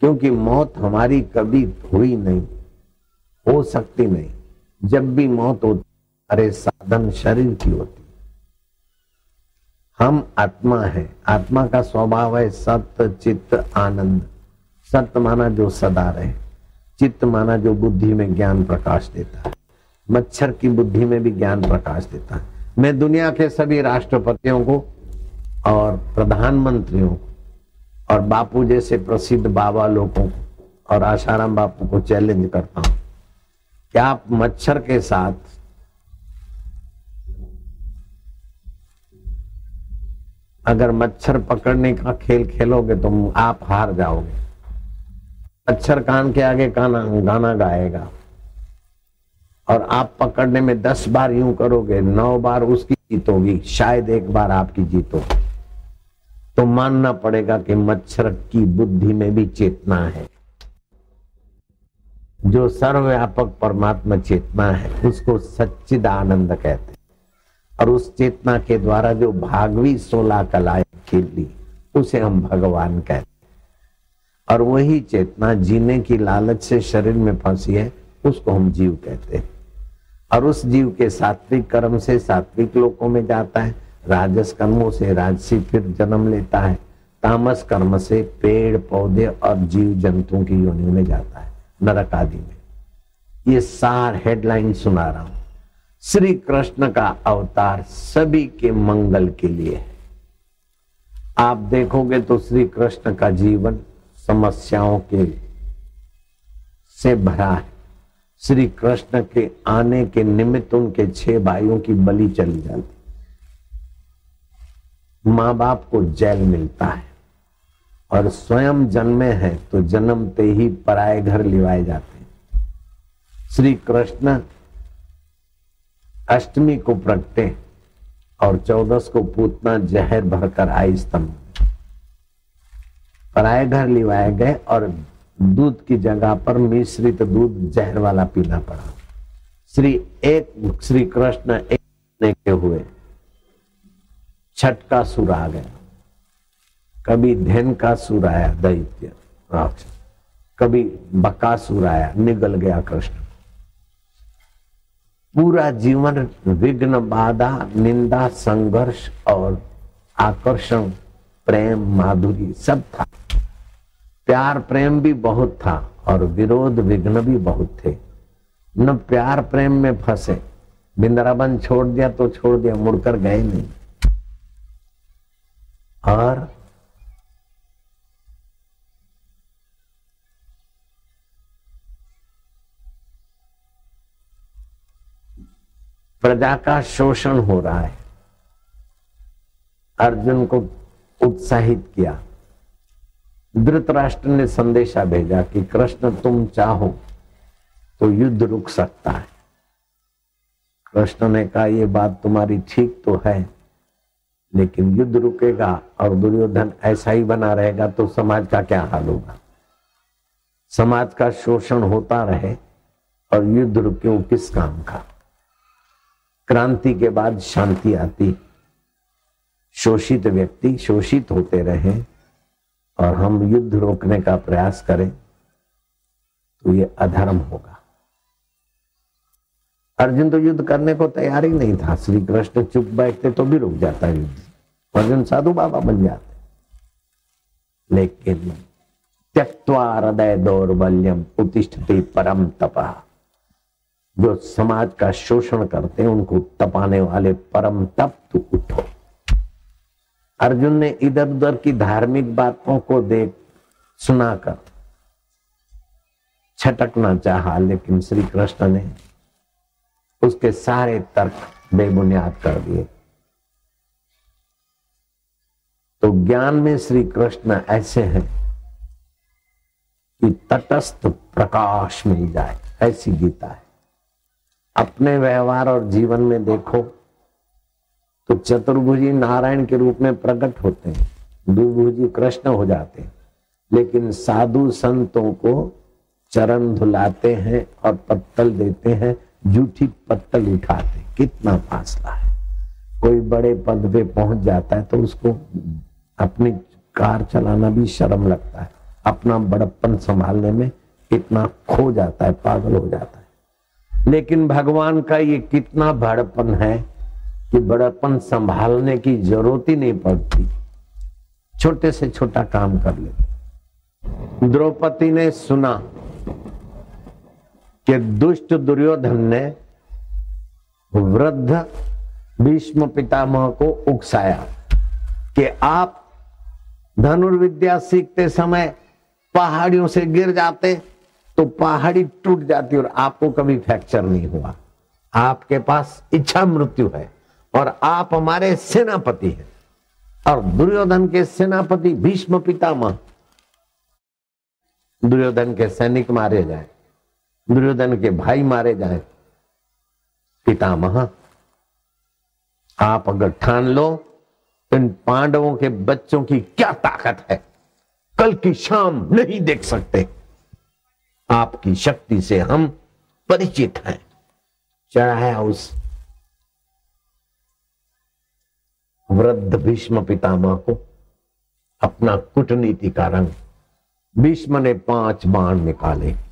क्योंकि मौत हमारी कभी हुई नहीं, हो सकती नहीं। जब भी मौत होती, अरे साधन शरीर की होती। हम आत्मा है। आत्मा का स्वभाव है सत्य चित्त, आनंद। सत्य माना जो सदा रहे। चित्त माना जो बुद्धि में ज्ञान प्रकाश देता है। मच्छर की बुद्धि में भी ज्ञान प्रकाश देता है। मैं दुनिया के सभी राष्ट्रपतियों को और प्रधानमंत्रियों को और बापू जैसे प्रसिद्ध बाबा लोगों और आशाराम बापू को चैलेंज करता हूँ। क्या आप मच्छर के साथ अगर मच्छर पकड़ने का खेल खेलोगे तो आप हार जाओगे। मच्छर कान के आगे गाना गाना गाएगा। और आप पकड़ने में दस बार यूँ करोगे, नौ बार उसकी जीत होगी, शायद एक बार आपकी जीत हो तो मानना पड़ेगा कि मच्छर की बुद्धि में भी चेतना है। जो सर्वव्यापक परमात्मा चेतना है, उसको सच्चिद आनंद कहते और उस चेतना के द्वारा जो भागवी सोलह कलाएँ खिली, उसे हम भगवान कहते और वही चेतना जीने की लालच से शरीर में फंसी है, उसको हम जीव कहते हैं। और उस जीव के सात्विक कर्म से सात्विक लोकों में जाता है राजस कर्मों से राजसी फिर जन्म लेता है। तामस कर्म से पेड़, पौधे और जीव जंतुओं की योनि में जाता है, नरक आदि में। ये सार हेडलाइन सुना रहा हूँ। श्री कृष्ण का अवतार सभी के मंगल के लिए है। आप देखोगे तो श्री कृष्ण का जीवन समस्याओं के से भरा है। श्री कृष्ण के आने के निमित्त उनके छह भाइयों की बलि चली जाती माँ बाप को जेल मिलता है। और स्वयं जन्मे हैं तो जन्मते ही पराए घर लिवाए जाते हैं। श्री कृष्ण अष्टमी को प्रगटे और चौदस को पूतना जहर भरकर आई स्तंभ। पराए घर लिवाए गए और दूध की जगह पर मिश्रित दूध जहर वाला पीना पड़ा। श्री एक, श्री कृष्ण एक के हुए। छठ का सुर आ गया। कभी धन का सुर आया, दैत्य कभी बकासुर आया, निगल गया कृष्ण। पूरा जीवन विघ्न, बाधा, निंदा, संघर्ष और आकर्षण, प्रेम, माधुरी सब था। प्यार, प्रेम भी बहुत था और विरोध, विघ्न भी बहुत थे। न प्यार, प्रेम में फंसे। बिंद्राबन छोड़ दिया तो छोड़ दिया, मुड़कर गए नहीं। और प्रजा का शोषण हो रहा है। अर्जुन को उत्साहित किया। धृतराष्ट्र ने संदेशा भेजा कि कृष्ण तुम चाहो तो युद्ध रुक सकता है। कृष्ण ने कहा यह बात तुम्हारी ठीक तो है। लेकिन युद्ध रुकेगा और दुर्योधन ऐसा ही बना रहेगा तो समाज का क्या हाल होगा? समाज का शोषण होता रहे और युद्ध रुके किस काम का? क्रांति के बाद शांति आती। शोषित व्यक्ति शोषित होते रहे और हम युद्ध रोकने का प्रयास करें तो ये अधर्म होगा। अर्जुन तो युद्ध करने को तैयार ही नहीं था। श्री कृष्ण चुप बैठते तो भी रुक जाता युद्ध अर्जुन साधु बाबा बन जाते। लेकिन त्यक्वा हृदय दौर्बल्यम उत्तिष्ठते परम तपा। जो समाज का शोषण करते हैं, उनको तपाने वाले परम तप तू उठो। अर्जुन ने इधर उधर की धार्मिक बातों को देख सुनाकर छटकना चाहा, लेकिन श्री कृष्ण ने उसके सारे तर्क बेबुनियाद कर दिए। तो ज्ञान में श्री कृष्ण ऐसे हैं कि तटस्थ प्रकाश मिल जाए, ऐसी गीता है। अपने व्यवहार और जीवन में देखो तो चतुर्भुजी नारायण के रूप में प्रकट होते हैं दुभुजी कृष्ण हो जाते हैं, लेकिन साधु संतों को चरण धुलाते हैं और पत्तल देते हैं जूठी पत्तल उठाते, कितना फासला है। कोई बड़े पद पे पहुँच जाता है तो उसको अपनी कार चलाना भी शर्म लगता है। अपना बड़प्पन संभालने में इतना खो जाता है, पागल हो जाता है। लेकिन भगवान का ये कितना बड़प्पन है कि बड़प्पन संभालने की ज़रूरत ही नहीं पड़ती। छोटे से छोटा काम कर लेते। द्रौपदी ने सुना कि दुष्ट दुर्योधन ने वृद्ध भीष्म पितामह को उकसाया कि आप धनुर्विद्या सीखते समय पहाड़ियों से गिर जाते तो पहाड़ी टूट जाती और आपको कभी फ्रैक्चर नहीं हुआ। आपके पास इच्छा मृत्यु है और आप हमारे सेनापति हैं और दुर्योधन के सेनापति भीष्म पितामह। दुर्योधन के सैनिक मारे जाए। दुर्योधन के भाई मारे जाए पितामह, आप अगर ठान लो, इन पांडवों के बच्चों की क्या ताकत है? कल की शाम नहीं देख सकते। आपकी शक्ति से हम परिचित हैं। चढ़ाया उस वृद्ध भीष्म पितामह को अपना कूटनीति का रंग भीष्म ने पाँच बाण निकाले।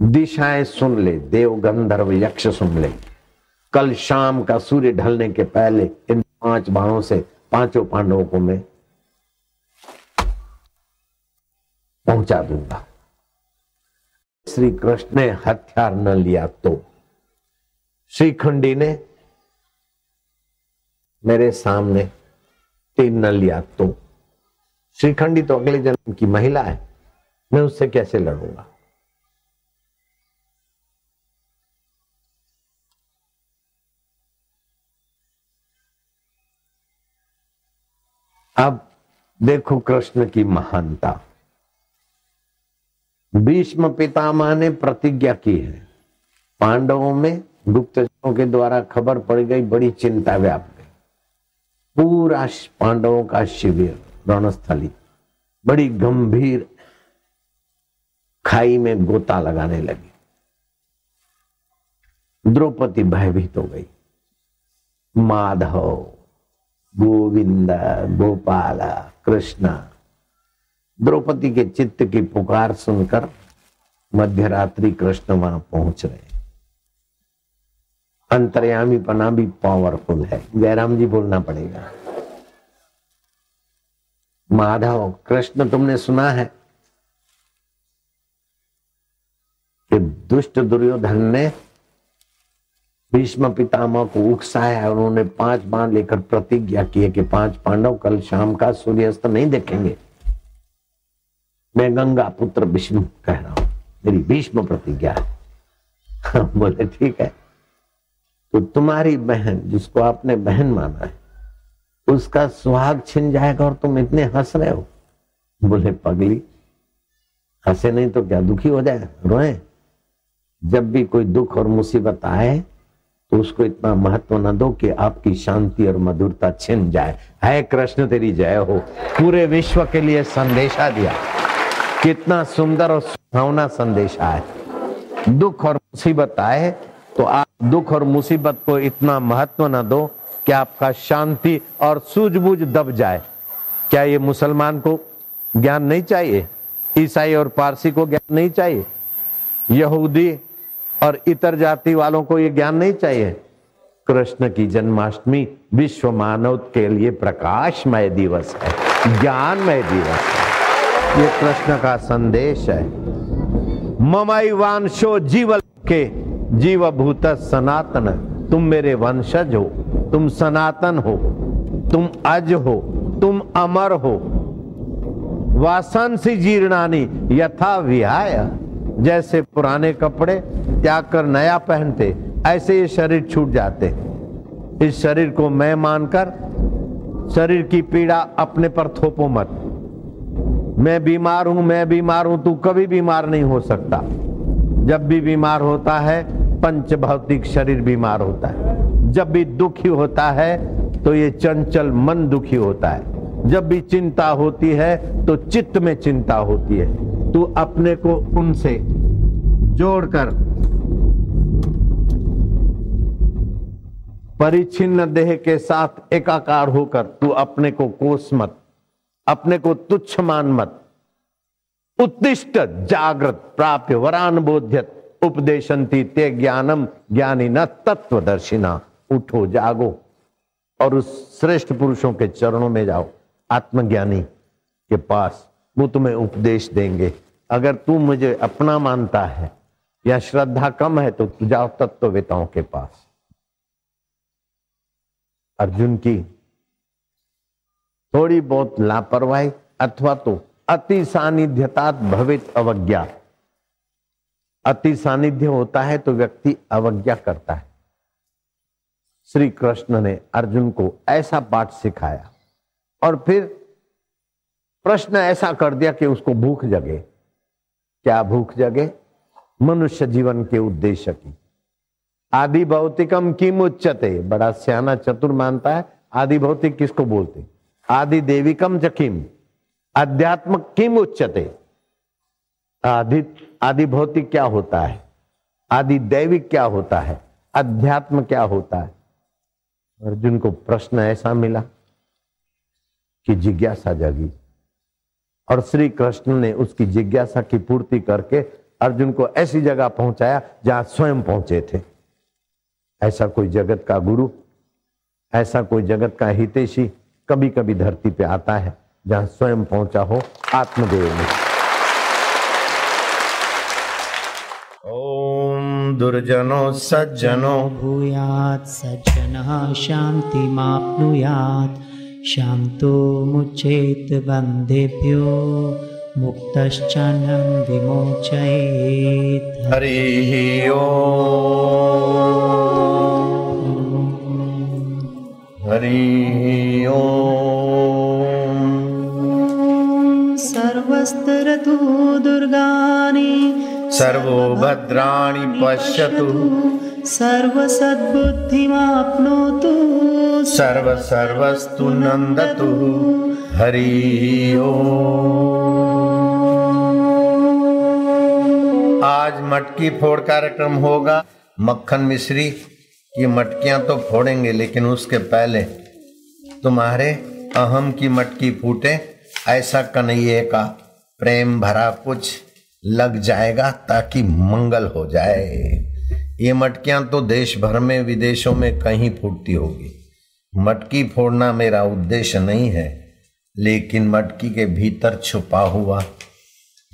दिशाएँ सुन ले देव गंधर्व यक्ष सुन ले। कल शाम का सूर्य ढलने के पहले इन पाँच बाणों से पाँचों पांडवों को मैं पहुँचा दूँगा। श्री कृष्ण ने हथियार न लिया तो श्रीखंडी ने मेरे सामने तीन न लिया तो। श्रीखंडी तो अगले जन्म की महिला है, मैं उससे कैसे लड़ूँगा? अब देखो कृष्ण की महानता। भीष्म पितामह ने प्रतिज्ञा की है। पांडवों में गुप्तचरों के द्वारा खबर पड़ गई, बड़ी चिंता व्याप गई। पूरा पांडवों का शिविर, रणस्थली, बड़ी गंभीर खाई में गोता लगाने लगी। द्रौपदी भयभीत हो गई। माधव गोविंद, गोपाल, कृष्ण। द्रौपदी के चित्त की पुकार सुनकर मध्यरात्रि कृष्ण वहाँ पहुँच रहे अंतर्यामी पना भी पावरफुल है। जयराम जी बोलना पड़ेगा। माधव, कृष्ण तुमने सुना है? कि दुष्ट दुर्योधन ने भीष्म पितामह को उकसाया उन्होंने पाँच बाण लेकर प्रतिज्ञा की है कि पाँच पांडव कल शाम का सूर्यास्त नहीं देखेंगे। मैं गंगा पुत्र विष्णु कह रहा हूँ। मेरी भीष्म प्रतिज्ञा है, बोले, ठीक है। तो तुम्हारी बहन, जिसको आपने बहन माना है, उसका सुहाग छिन जाएगा और तुम इतने हंस रहे हो। बोले, पगली, हंसे नहीं तो क्या दुखी हो जाए? रोए। जब भी कोई दुख और मुसीबत आए उसको इतना महत्व न दो कि आपकी शांति और मधुरता छिन जाए। है कृष्ण, तेरी जय हो। पूरे विश्व के लिए संदेशा दिया। कितना सुंदर और सुहावना संदेशा है दुख और मुसीबत आए तो आप दुख और मुसीबत को इतना महत्व न दो कि आपका शांति और सूझबूझ दब जाए। क्या ये मुसलमान को ज्ञान नहीं चाहिए? ईसाई और पारसी को ज्ञान नहीं चाहिए? यहूदी और इतर जाति वालों को ये ज्ञान नहीं चाहिए। कृष्ण की जन्माष्टमी विश्व मानव के लिए प्रकाशमय दिवस है, ज्ञानमय दिवस है। ये कृष्ण का संदेश है। ममई वांशो जीव के जीव भूत सनातन, तुम मेरे वंशज हो, तुम सनातन हो, तुम अज हो, तुम अमर हो। वासन सी जीर्णानी यथा विहाय, जैसे पुराने कपड़े त्याग कर नया पहनते, ऐसे ये शरीर छूट जाते। इस शरीर को मैं मानकर, शरीर की पीड़ा अपने पर थोपो मत। मैं बीमार हूँ, मैं बीमार हूँ, तू कभी बीमार नहीं हो सकता। जब भी बीमार होता है पंच भौतिक शरीर बीमार होता है। जब भी दुखी होता है तो ये चंचल मन दुखी होता है। जब भी चिंता होती है तो चित्त में चिंता होती है। तू अपने को उनसे जोड़कर परिचिन्न देह के साथ एकाकार होकर तू अपने को कोस मत, अपने को तुच्छ मान मत। उत्तिष्ट, जागृत, प्राप्य, वरान बोध्यत उपदेशंती ते ज्ञानम, ज्ञानी न तत्वदर्शिना। उठो, जागो और उस श्रेष्ठ पुरुषों के चरणों में जाओ। आत्मज्ञानी के पास वो तुम्हें उपदेश देंगे। अगर तू मुझे अपना मानता है या श्रद्धा कम है तो तू जाओ तत्ववेताओं के पास। अर्जुन की थोड़ी बहुत लापरवाही अथवा तो अति सानिध्यता भवित अवज्ञा। अति सानिध्य होता है तो व्यक्ति अवज्ञा करता है। श्री कृष्ण ने अर्जुन को ऐसा पाठ सिखाया और फिर प्रश्न ऐसा कर दिया कि उसको भूख जगे। क्या भूख जगे? मनुष्य जीवन के उद्देश्य की। आदि भौतिकम किम उच्चते बड़ा सियाना चतुर मानता है आदि भौतिक किसको बोलते आदि देविकम जकिम अध्यात्म किम उच्चते आदि आदि भौतिक क्या होता है? आदि दैविक क्या होता है? अध्यात्म क्या होता है? अर्जुन को प्रश्न ऐसा मिला कि जिज्ञासा जगी। और श्री कृष्ण ने उसकी जिज्ञासा की पूर्ति करके अर्जुन को ऐसी जगह पहुँचाया जहाँ स्वयं पहुँचे थे। ऐसा कोई जगत का गुरु ऐसा कोई जगत का हितेशी कभी कभी धरती पे आता है जहाँ स्वयं पहुँचा हो आत्मदेव में। ओम दुर्जनो सज्जनो। भूयात् शांति शान्तिमाप्नुयात्। शांतो मुचेत बन्धेभ्यो मुक्तश्चनं विमोचयेत्। हरि ओ। हरि ओ। सर्वस्तरतु दुर्गाणि सर्वो भद्राणि पश्यतु। सर्वसद्बुद्धिमाप्नोतु। सर्व सर्वस्तु नंदतु हरि ओ आज मटकी फोड़ कार्यक्रम होगा। मक्खन मिश्री की मटकियाँ तो फोड़ेंगे, लेकिन उसके पहले तुम्हारे अहम की मटकी फूटे। ऐसा कन्हैये का प्रेम भरा कुछ लग जाएगा ताकि मंगल हो जाए। ये मटकियाँ तो देश भर में, विदेशों में कहीं फूटती होगी। मटकी फोड़ना मेरा उद्देश्य नहीं है, लेकिन मटकी के भीतर छुपा हुआ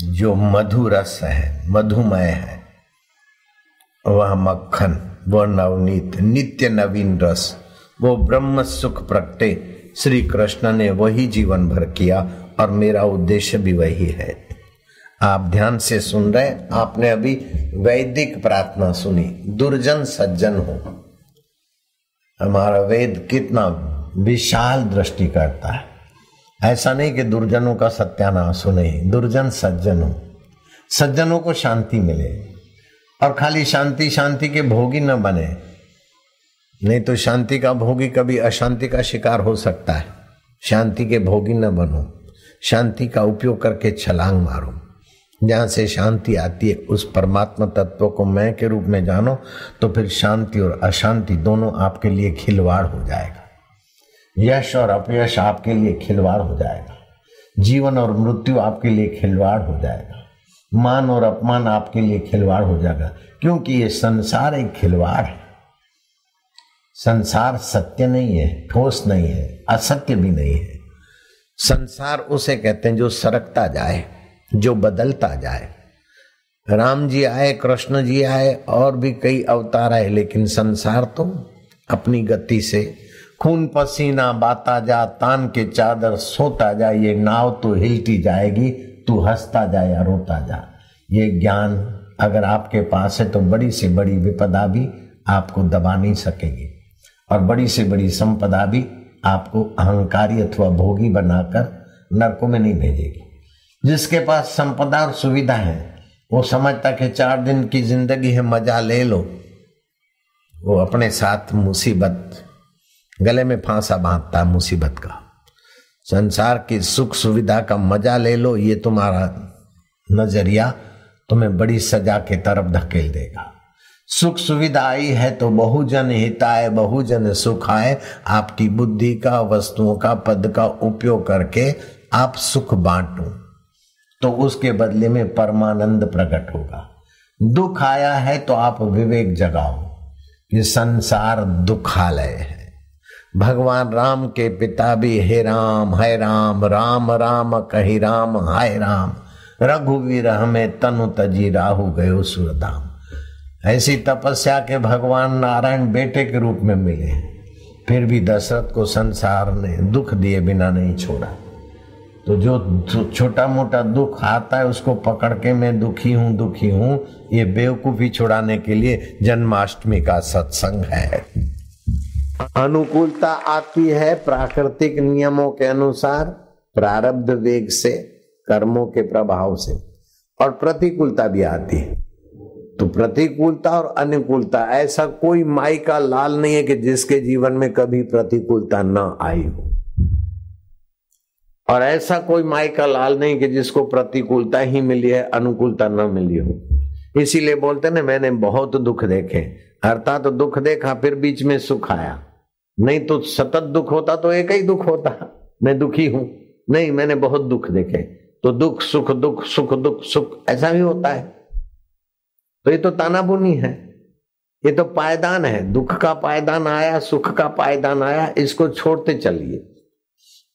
जो मधु रस है, मधुमय है, वह मक्खन, वह नवनीत, नित्य नवीन रस, वो ब्रह्म सुख प्रगटे श्री कृष्ण ने वही जीवन भर किया और मेरा उद्देश्य भी वही है। आप ध्यान से सुन रहे आपने अभी वैदिक प्रार्थना सुनी, दुर्जन सज्जन हो। हमारा वेद कितना विशाल दृष्टि करता है। ऐसा नहीं कि दुर्जनों का सत्यानाश हो नहीं, दुर्जन सज्जन। हो सज्जनों को शांति मिले और खाली शांति शांति के भोगी न बने। नहीं तो शांति का भोगी कभी अशांति का शिकार हो सकता है। शांति के भोगी न बनो, शांति का उपयोग करके छलांग मारो। जहाँ से शांति आती है, उस परमात्मा तत्व को मैं के रूप में जानो तो फिर शांति और अशांति दोनों आपके लिए खिलवाड़ हो जाएगा। यश और अपयश आपके लिए खिलवाड़ हो जाएगा। जीवन और मृत्यु आपके लिए खिलवाड़ हो जाएगा। मान और अपमान आपके लिए खिलवाड़ हो जाएगा, क्योंकि ये संसार एक खिलवाड़ है। संसार सत्य नहीं है, ठोस नहीं है, असत्य भी नहीं है। संसार उसे कहते हैं जो सरकता जाए, जो बदलता जाए। राम जी आए, कृष्ण जी आए, और भी कई अवतार आए, लेकिन संसार तो अपनी गति से खून पसीना बाता जा, तान के चादर सोता जा, ये नाव तो हिलती जाएगी, तू हंसता जा या रोता जा। ये ज्ञान अगर आपके पास है तो बड़ी से बड़ी विपदा भी आपको दबा नहीं सकेगी। और बड़ी से बड़ी संपदा भी आपको अहंकारी अथवा भोगी बनाकर नरकों में नहीं भेजेगी। जिसके पास संपदा और सुविधा है, वो समझता कि चार दिन की ज़िंदगी है, मज़ा ले लो। वो अपने साथ मुसीबत गले में फांसा बांधता मुसीबत का। संसार की सुख सुविधा का मज़ा ले लो, ये तुम्हारा नज़रिया तुम्हें बड़ी सजा के तरफ़ धकेल देगा। सुख सुविधा आई है तो बहुजन हिताय, बहुजन सुखाए आपकी बुद्धि का, वस्तुओं का, पद का उपयोग करके आप सुख बांटो तो उसके बदले में परमानंद प्रकट होगा। दुख आया है तो आप विवेक जगाओ कि संसार दुखालय है। भगवान राम के पिता भी हे राम है राम राम राम, कही राम, हाय राम। रघुवीर हमें तनु तजी राहु गयो सुरधाम। ऐसी तपस्या के भगवान नारायण बेटे के रूप में मिले फिर भी दशरथ को संसार ने दुख दिए बिना नहीं छोड़ा। तो जो छोटा मोटा दुख आता है, उसको पकड़ के मैं दुखी हूँ दुखी हूँ। ये बेवकूफ़ी छुड़ाने के लिए जन्माष्टमी का सत्संग है। अनुकूलता आती है प्राकृतिक नियमों के अनुसार, प्रारब्ध वेग से, कर्मों के प्रभाव से, और प्रतिकूलता भी आती है। तो प्रतिकूलता और अनुकूलता, ऐसा कोई माई का लाल नहीं है कि जिसके जीवन में कभी प्रतिकूलता न आई हो। और ऐसा कोई माई का लाल नहीं कि जिसको प्रतिकूलता ही मिली है, अनुकूलता न मिली हो। इसीलिए बोलते ना, मैंने बहुत दुख देखे। अर्थात तो दुख देखा, फिर बीच में सुख आया। नहीं तो सतत दुख होता तो एक ही दुख होता। मैं दुखी हूँ। नहीं, मैंने बहुत दुख देखे। तो दुख, सुख दुख सुख दुख, सुख, ऐसा भी होता है। तो ये तो तानाबुनी है। ये तो पायदान है। दुख का पायदान आया, सुख का पायदान आया, इसको छोड़ते चलिए।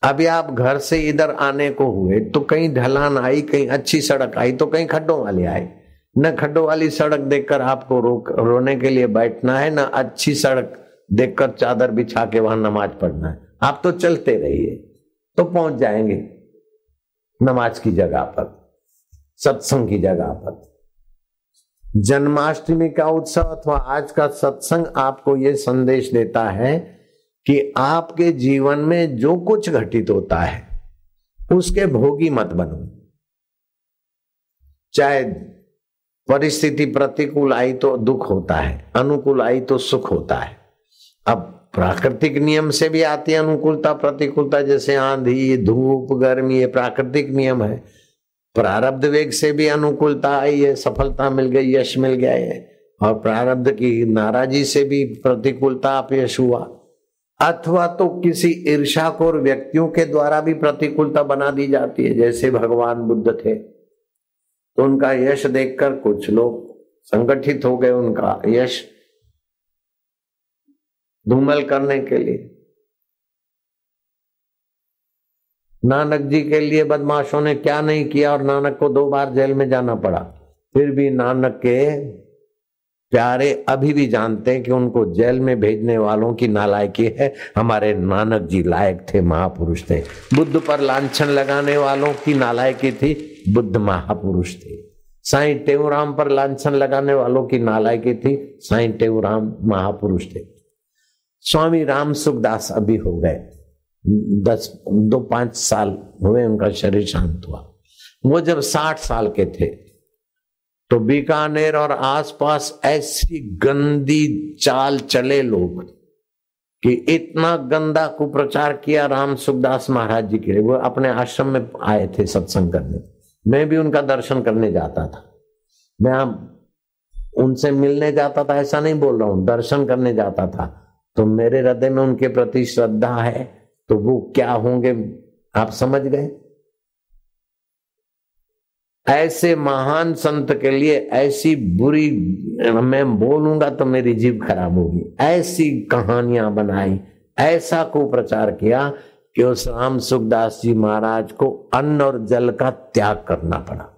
अभी आप घर से इधर आने को हुए तो कहीं ढलान आई, कहीं अच्छी सड़क आई तो कहीं खड्डों वाली आई न खड्डों वाली सड़क देखकर आपको रो रोने के लिए बैठना है, ना अच्छी सड़क देखकर चादर बिछा के वहाँ नमाज़ पढ़ना है। आप तो चलते रहिए तो पहुँच जाएँगे नमाज़ की जगह पर, सत्संग की जगह पर। जन्माष्टमी का उत्सव अथवा आज का सत्संग आपको यह संदेश देता है कि आपके जीवन में जो कुछ घटित होता है, उसके भोगी मत बनो। चाहे परिस्थिति प्रतिकूल आई तो दुख होता है, अनुकूल आई तो सुख होता है। अब प्राकृतिक नियम से भी आती है अनुकूलता, प्रतिकूलता, जैसे आंधी, धूप, गर्मी, ये प्राकृतिक नियम है। प्रारब्ध वेग से भी अनुकूलता आई है, सफलता मिल गई, यश मिल गया है। और प्रारब्ध की नाराजी से भी प्रतिकूलता अपयश हुआ। अथवा तो किसी ईर्षाखोर व्यक्तियों के द्वारा भी प्रतिकूलता बना दी जाती है, जैसे भगवान बुद्ध थे। तो उनका यश देखकर कुछ लोग संगठित हो गए, उनका यश धूमल करने के लिए। नानक जी के लिए बदमाशों ने क्या नहीं किया और नानक को दो बार जेल में जाना पड़ा। फिर भी नानक के प्यारे अभी भी जानते हैं कि उनको जेल में भेजने वालों की नालायकी है। हमारे नानक जी लायक थे, महापुरुष थे। बुद्ध पर लांछन लगाने वालों की नालायकी थी, बुद्ध महापुरुष थे। साईं टेऊराम पर लांछन लगाने वालों की नालायकी थी, साईं टेऊराम महापुरुष थे। स्वामी राम सुखदास अभी हो गए। दस, दो पाँच साल हुए, उनका शरीर शांत हुआ। वो जब साठ साल के थे तो बीकानेर और आसपास ऐसी गंदी चाल चले लोग कि इतना गंदा कुप्रचार किया राम सुखदास महाराज जी के लिए। वो अपने आश्रम में आए थे सत्संग करने। मैं भी उनका दर्शन करने जाता था। मैं उनसे मिलने जाता था, ऐसा नहीं बोल रहा हूँ, दर्शन करने जाता था। तो मेरे हृदय में उनके प्रति श्रद्धा है तो वो क्या होंगे, आप समझ गए? ऐसे महान संत के लिए ऐसी बुरी, मैं बोलूँगा तो मेरी जीव खराब होगी। ऐसी कहानियाँ बनाई, ऐसा को प्रचार किया कि उस राम सुखदास जी महाराज को अन्न और जल का त्याग करना पड़ा।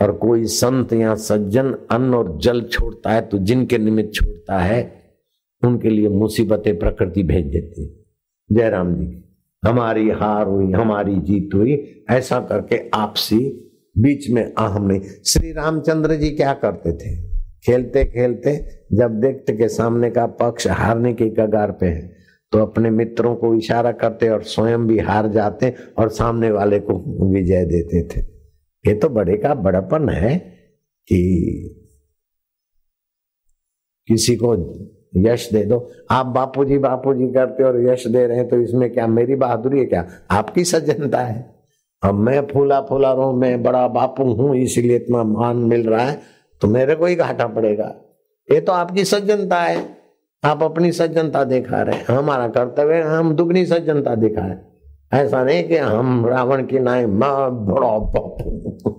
और कोई संत या सज्जन अन्न और जल छोड़ता है तो जिनके निमित्त छोड़ता है उनके लिए मुसीबतें प्रकृति भेज देती जयराम जी की हमारी हार हुई, हमारी जीत हुई, ऐसा करके आपसी बीच में अहम नहीं। श्री रामचंद्र जी क्या करते थे? खेलते खेलते, जब देखते के सामने का पक्ष हारने के कगार पे है तो अपने मित्रों को इशारा करते और स्वयं भी हार जाते और सामने वाले को विजय देते थे। ये तो बड़े का बड़पन है कि किसी को यश दे दो। आप बापूजी बापूजी करते और यश दे रहे हैं तो इसमें क्या मेरी बहादुरी है क्या? आपकी सज्जनता है। अब मैं फूला फूला रू मैं बड़ा बापू हूँ, इसीलिए इतना मान मिल रहा है तो मेरे को ही घाटा पड़ेगा। ये तो आपकी सज्जनता है। आप अपनी सज्जनता दिखा रहे हैं। हमारा कर्तव्य हम दुगनी सज्जनता दिखाए ऐसा नहीं कि हम रावण की नाई, माँ बड़ा बापू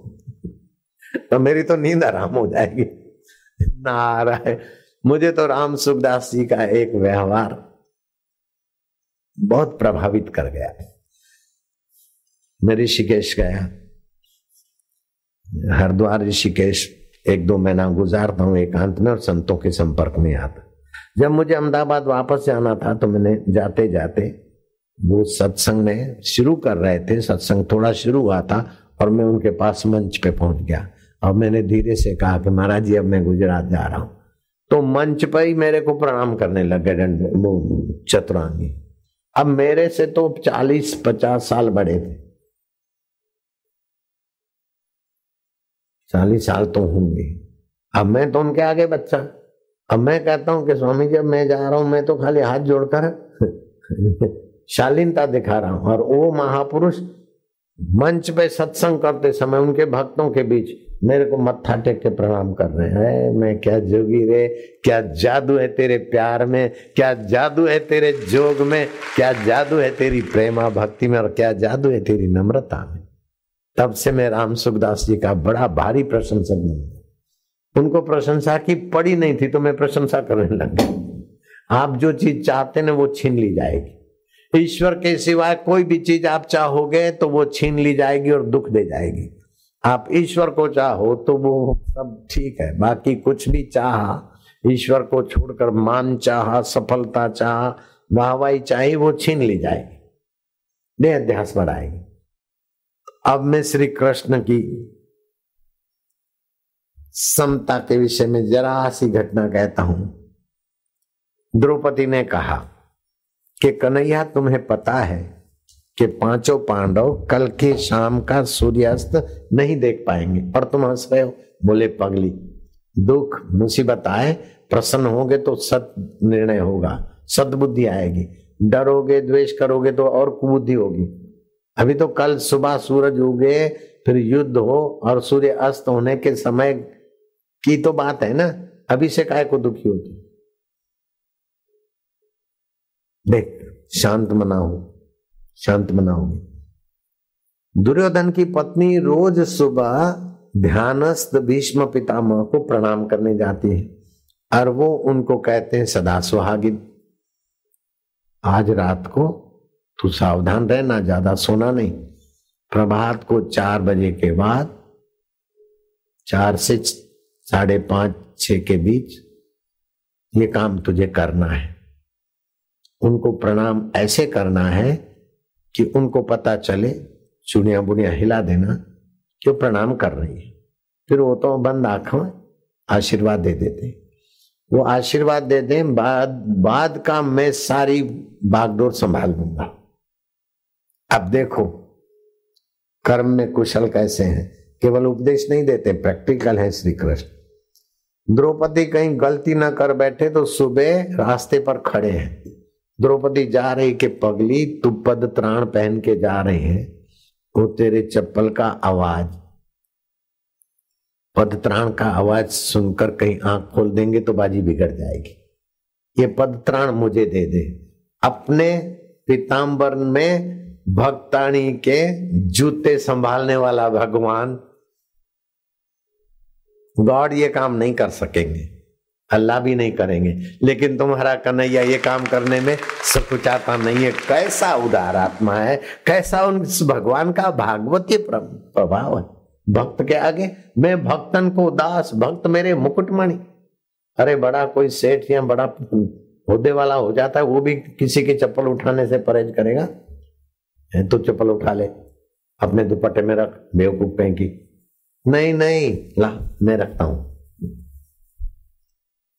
तो मेरी तो नींद आराम हो जाएगी। नारायण। मुझे तो राम सुखदास जी का एक व्यवहार बहुत प्रभावित कर गया मैं ऋषिकेश गया। हरिद्वार ऋषिकेश, एक दो महीना गुजारता हूँ एकांत में और संतों के संपर्क में आता। जब मुझे अहमदाबाद वापस जाना था तो मैंने जाते जाते वो सत्संग में शुरू कर रहे थे। सत्संग थोड़ा शुरू हुआ था और मैं उनके पास मंच पे पहुँच गया। और मैंने धीरे से कहा कि महाराज जी, अब मैं गुजरात जा रहा हूँ। तो मंच पर ही मेरे को प्रणाम करने लगे वो चतुरांगी। अब मेरे से तो चालीस पचास साल बड़े थे। चालीस साल तो होंगे। अब मैं तो उनके आगे बच्चा। अब मैं कहता हूँ कि स्वामी जब मैं जा रहा हूँ, मैं तो खाली हाथ जोड़कर शालीनता दिखा रहा हूँ। और वो महापुरुष मंच पे सत्संग करते समय उनके भक्तों के बीच मेरे को मत्था टेक के प्रणाम कर रहे हैं। मैं क्या जोगी रे, क्या जादू है तेरे प्यार में, क्या जादू है तेरे जोग में, क्या जादू है तेरी प्रेमा भक्ति में और क्या जादू है तेरी नम्रता में। तब से मैं राम सुखदास जी का बड़ा भारी प्रशंसक बन गया। उनको प्रशंसा की पड़ी नहीं थी तो मैं प्रशंसा करने लग आप जो चीज़ चाहते ना, वो छीन ली जाएगी। ईश्वर के सिवाय कोई भी चीज़ आप चाहोगे तो वो छीन ली जाएगी और दुख दे जाएगी। आप ईश्वर को चाहो तो वो सब ठीक है, बाकी कुछ भी चाह, ईश्वर को छोड़कर मान चाह, सफलता चाह, वाहवाही चाहिए वो छीन ली जाएगी देह अध्यास बढ़ाएगी। अब मैं श्री कृष्ण की समता के विषय में जरा सी घटना कहता हूँ। द्रौपदी ने कहा कि कन्हैया, तुम्हें पता है कि पाँचों पांडव कल के शाम का सूर्यास्त नहीं देख पाएँगे। और तुम हंस रहे हो? बोले, पगली, दुख, मुसीबत आए, प्रसन्न होगे तो सत निर्णय होगा, सदबुद्धि आएगी। डरोगे, द्वेष करोगे तो और कुबुद्धि होगी। अभी तो कल सुबह सूरज उगे, फिर युद्ध हो और सूर्य अस्त होने के समय की तो बात है ना? अभी से काय को दुखी होती देख, शांत मना हो। शांत मना होगी। दुर्योधन की पत्नी रोज सुबह ध्यानस्थ भीष्म पितामह को प्रणाम करने जाती है और वो उनको कहते हैं, सदा सुहागिन, आज रात को तू सावधान रहना, ज़्यादा सोना नहीं। प्रभात को चार बजे के बाद, चार से साढ़े पाँच छ के बीच ये काम तुझे करना है। उनको प्रणाम ऐसे करना है कि उनको पता चले, चुनिया बुनिया हिला देना कि प्रणाम कर रही है। फिर वो तो बंद आँखों आशीर्वाद दे देते वो आशीर्वाद दे दें, बाद बाद का मैं सारी बागडोर संभाल लूँगा अब देखो, कर्म में कुशल कैसे हैं? केवल उपदेश नहीं देते, प्रैक्टिकल है श्री कृष्ण द्रौपदी कहीं गलती ना कर बैठे तो सुबह रास्ते पर खड़े हैं। द्रौपदी जा रही के पगली, तू पद त्राण पहन के जा रहे हैं, वो तेरे चप्पल का आवाज़, पद त्राण का आवाज़ सुनकर कहीं आँख खोल देंगे तो बाजी बिगड़ जाएगी। ये पद त्राण मुझे दे दे। अपने पीताम्बर में भक्ताणी के जूते संभालने वाला भगवान, गॉड ये काम नहीं कर सकेंगे। अल्लाह भी नहीं करेंगे। लेकिन तुम्हारा कन्हैया ये काम करने में सकुचाता नहीं है। कैसा उदार आत्मा है? कैसा उन भगवान का भागवती प्रभाव है? भक्त के आगे? मैं भक्तन को दास भक्त मेरे मुकुटमणि। अरे बड़ा कोई सेठ या बड़ा होदे वाला हो जाता है, वो भी किसी की चप्पल उठाने से परहेज करेगा? तो चप्पल उठा ले। अपने दुपट्टे में रख, बेवकूफ़ कहीं की, नहीं नहीं, ला, मैं रखता हूँ।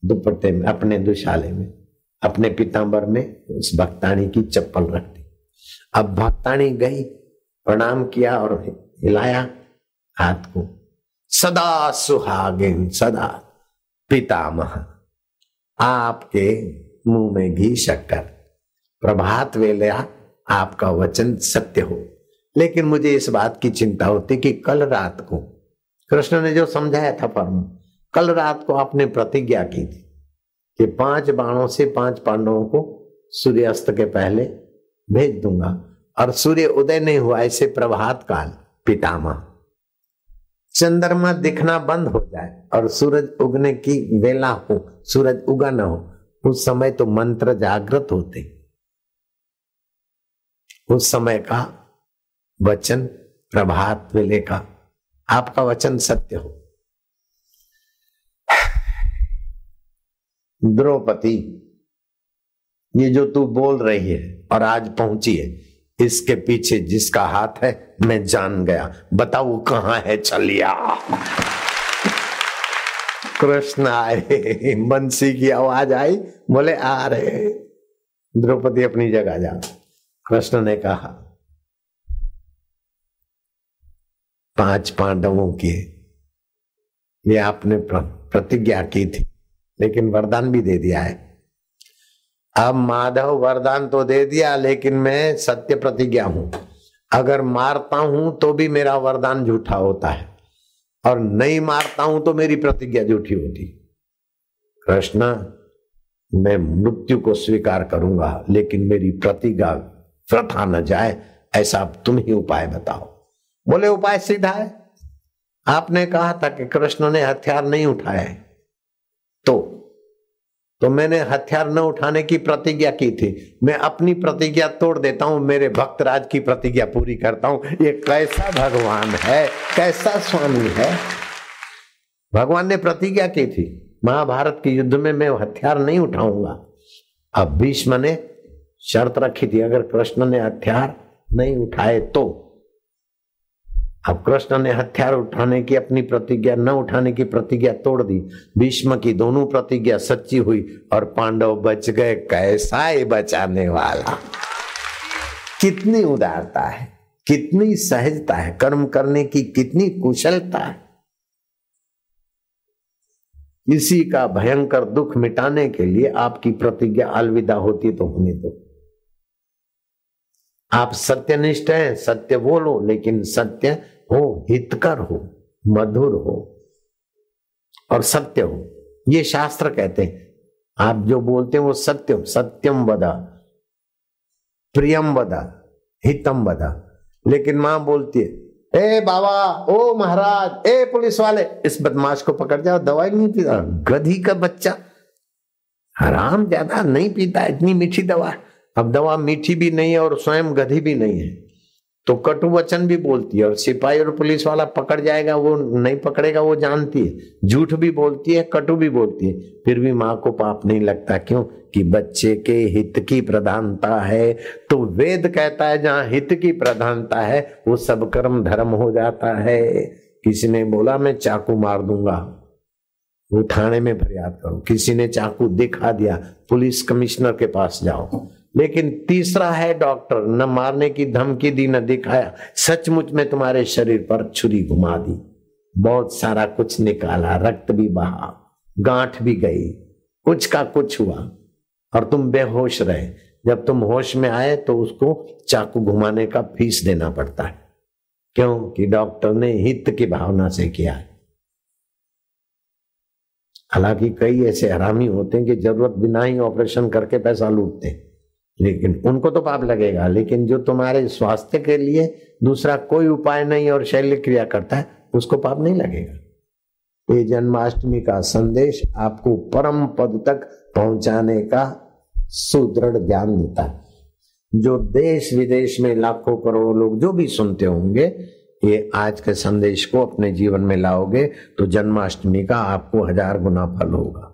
दुपट्टे में, अपने दुशाले में, अपने पिताम्बर में उस भक्तानी की चप्पल रख दी। अब भक्तानी गई, प्रणाम किया और हिलाया हाथ को। सदा सुहागिन, सदा पितामह, आपके मुँह में घी शक्कर। प्रभात वेला, आपका वचन सत्य हो। लेकिन मुझे इस बात की चिंता होती कि कल रात को, कृष्ण ने जो समझाया था परम कल रात को आपने प्रतिज्ञा की थी कि पाँच बाणों से पाँच पांडवों को सूर्यास्त के पहले भेज दूँगा और सूर्य उदय नहीं हुआ, ऐसे प्रभात काल, पितामह। चंद्रमा दिखना बंद हो जाए और सूरज उगने की वेला हो, सूरज उगा न हो, उस समय तो मंत्र जागृत होते। उस समय का वचन प्रभात वेले का, आपका वचन सत्य हो। द्रौपदी, ये जो तू बोल रही है और आज पहुँची है, इसके पीछे जिसका हाथ है, मैं जान गया। बताओ कहाँ है चलिया कृष्ण आए, बंसी की आवाज़ आई, बोले, आ रहे। द्रौपदी अपनी जगह जा। कृष्ण ने कहा, पाँच पांडवों की ये आपने प्रतिज्ञा की थी। लेकिन वरदान भी दे दिया है। अब माधव वरदान तो दे दिया, लेकिन मैं सत्य प्रतिज्ञा हूँ। अगर मारता हूँ तो भी मेरा वरदान झूठा होता है, और नहीं मारता हूँ तो मेरी प्रतिज्ञा झूठी होती। कृष्ण, मैं मृत्यु को स्वीकार करूँगा, लेकिन मेरी प्रतिज्ञा प्रथा न जाए, ऐसा तुम ही उपाय बताओ। बोले, उपाय सीधा है। आपने कहा था कि कृष्ण ने हथियार नहीं उठाए तो तो मैंने हथियार न उठाने की प्रतिज्ञा की थी। मैं अपनी प्रतिज्ञा तोड़ देता हूँ, मेरे भक्त राज की प्रतिज्ञा पूरी करता हूँ। ये कैसा भगवान है? कैसा स्वामी है? भगवान ने प्रतिज्ञा की थी, महाभारत के युद्ध में मैं हथियार नहीं उठाऊँगा। अब भीष्म ने शर्त रखी थी, अगर कृष्ण ने हथियार नहीं उठाए तो। अब कृष्ण ने हथियार उठाने की, अपनी प्रतिज्ञा न उठाने की प्रतिज्ञा तोड़ दी। भीष्म की दोनों प्रतिज्ञा सच्ची हुई और पांडव बच गए, कैसा है बचाने वाला। कितनी उदारता है, कितनी सहजता है, कर्म करने की कितनी कुशलता है। इसी का भयंकर दुख मिटाने के लिए आपकी प्रतिज्ञा अलविदा होती तो होने दो। आप सत्यनिष्ठ हैं, सत्य बोलो, लेकिन सत्य हो, हितकर हो, मधुर हो और सत्य हो। ये शास्त्र कहते हैं। आप जो बोलते हैं वो सत्य हो सत्यम बदा प्रियम बदा हितम बदा लेकिन माँ बोलती है, ए बाबा, ओ महाराज, ए पुलिस वाले, इस बदमाश को पकड़ जाओ, दवाई नहीं पीता, गधी का बच्चा। हराम ज़्यादा नहीं पीता इतनी मीठी दवा। अब दवा मीठी भी नहीं है और स्वयं गधी भी नहीं है। तो कटु वचन भी बोलती है और सिपाही और पुलिस वाला पकड़ जाएगा, वो नहीं पकड़ेगा, वो जानती है। झूठ भी बोलती है, कटु भी बोलती है। फिर भी माँ को पाप नहीं लगता, क्यों? कि बच्चे के हित की प्रधानता है। तो वेद कहता है, जहाँ हित की प्रधानता है, वो सब कर्म धर्म हो जाता है। किसी ने बोला, मैं चाकू मार दूँगा। वो थाने में फरियाद करो। किसी ने चाकू दिखा दिया, पुलिस कमिश्नर के पास जाओ। लेकिन तीसरा है डॉक्टर, न मारने की धमकी दी, न दिखाया। सचमुच में तुम्हारे शरीर पर छुरी घुमा दी। बहुत सारा कुछ निकाला, रक्त भी बहा, गांठ भी गई, कुछ का कुछ हुआ। और तुम बेहोश रहे। जब तुम होश में आए तो उसको चाकू घुमाने का फ़ीस देना पड़ता है। क्योंकि डॉक्टर ने हित की भावना से किया है। हालाँकि कई ऐसे हरामी होते हैं कि ज़रूरत बिना ही ऑपरेशन करके पैसा लूटते हैं। लेकिन उनको तो पाप लगेगा, लेकिन जो तुम्हारे स्वास्थ्य के लिए दूसरा कोई उपाय नहीं और शैल्य क्रिया करता है, उसको पाप नहीं लगेगा। ये जन्माष्टमी का संदेश आपको परम पद तक पहुँचाने का सुदृढ़ ज्ञान देता है। जो देश विदेश में लाखों करोड़ों लोग जो भी सुनते होंगे, ये आज के संदेश को अपने जीवन में लाओगे तो जन्माष्टमी का आपको हज़ार गुना फल होगा।